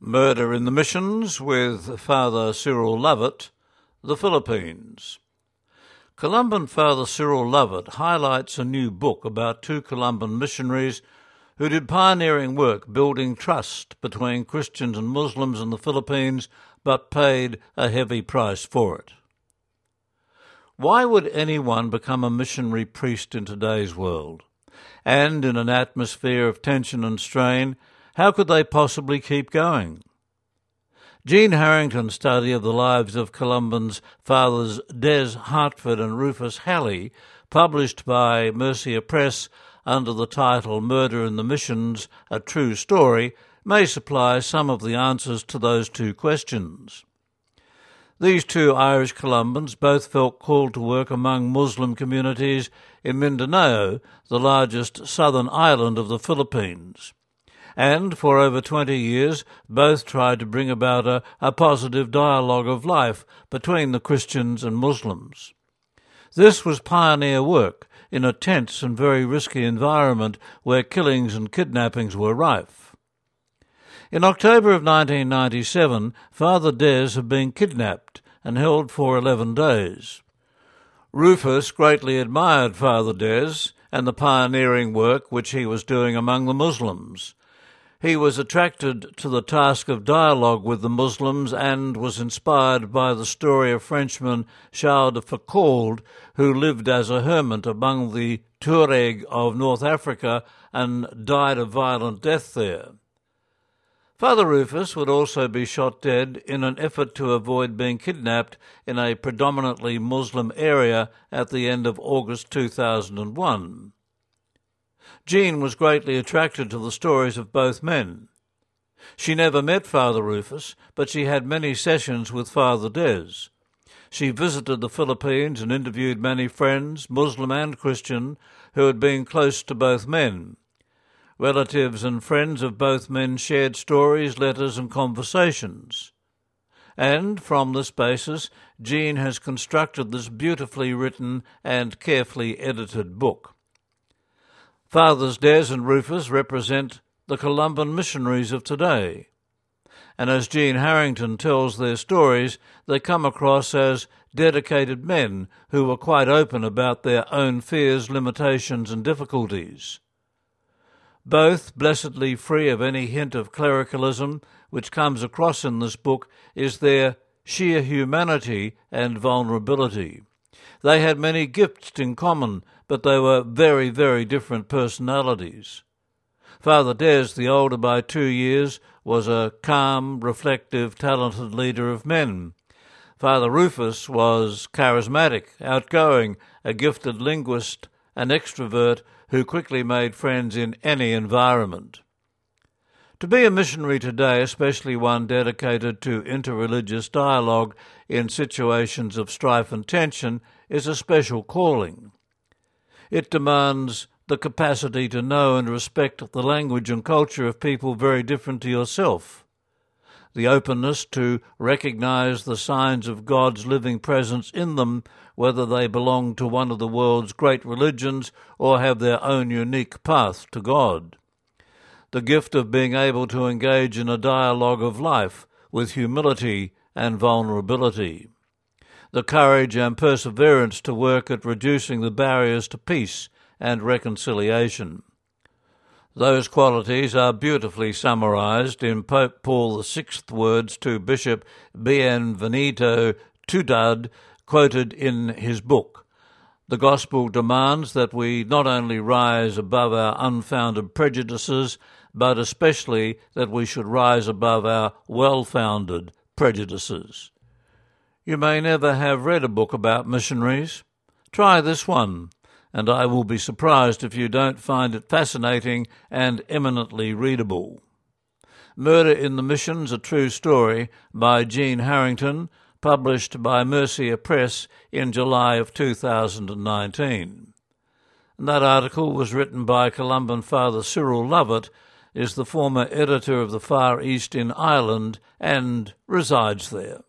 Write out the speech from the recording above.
Murder in the Missions with Father Cyril Lovett, the Philippines. Columban Father Cyril Lovett highlights a new book about two Columban missionaries who did pioneering work building trust between Christians and Muslims in the Philippines but paid a heavy price for it. Why would anyone become a missionary priest in today's world? And in an atmosphere of tension and strain, how could they possibly keep going? Jean Harrington's study of the lives of Columban's fathers Des Hartford and Rufus Halley, published by Mercier Press under the title Murder in the Missions A True Story, may supply some of the answers to those two questions. These two Irish Columbans both felt called to work among Muslim communities in Mindanao, the largest southern island of the Philippines and for over 20 years both tried to bring about a, a positive dialogue of life between the Christians and Muslims. This was pioneer work in a tense and very risky environment where killings and kidnappings were rife. In October of 1997, Father Des had been kidnapped and held for 11 days. Rufus greatly admired Father Des and the pioneering work which he was doing among the Muslims, he was attracted to the task of dialogue with the Muslims and was inspired by the story of Frenchman Charles de Foucauld, who lived as a hermit among the Tuareg of North Africa and died a violent death there. Father Rufus would also be shot dead in an effort to avoid being kidnapped in a predominantly Muslim area at the end of August 2001. Jean was greatly attracted to the stories of both men. She never met Father Rufus, but she had many sessions with Father Des. She visited the Philippines and interviewed many friends, Muslim and Christian, who had been close to both men. Relatives and friends of both men shared stories, letters, and conversations. And from this basis, Jean has constructed this beautifully written and carefully edited book. Fathers Des and Rufus represent the Columban missionaries of today. And as Jean Harrington tells their stories, they come across as dedicated men who were quite open about their own fears, limitations, and difficulties. Both blessedly free of any hint of clericalism, which comes across in this book, is their sheer humanity and vulnerability. They had many gifts in common, but they were very, very different personalities. Father Des, the older by two years, was a calm, reflective, talented leader of men. Father Rufus was charismatic, outgoing, a gifted linguist, an extrovert who quickly made friends in any environment. To be a missionary today, especially one dedicated to interreligious dialogue in situations of strife and tension, is a special calling. It demands the capacity to know and respect the language and culture of people very different to yourself, the openness to recognize the signs of God's living presence in them, whether they belong to one of the world's great religions or have their own unique path to God, the gift of being able to engage in a dialogue of life with humility and vulnerability the courage and perseverance to work at reducing the barriers to peace and reconciliation. Those qualities are beautifully summarized in Pope Paul VI's words to Bishop Bienvenido Tudtud, quoted in his book. The gospel demands that we not only rise above our unfounded prejudices, but especially that we should rise above our well founded prejudices. You may never have read a book about missionaries. Try this one, and I will be surprised if you don't find it fascinating and eminently readable. Murder in the Missions, a True Story by Jean Harrington, published by Mercier Press in July of 2019. And that article was written by Columban Father Cyril Lovett, is the former editor of the Far East in Ireland, and resides there.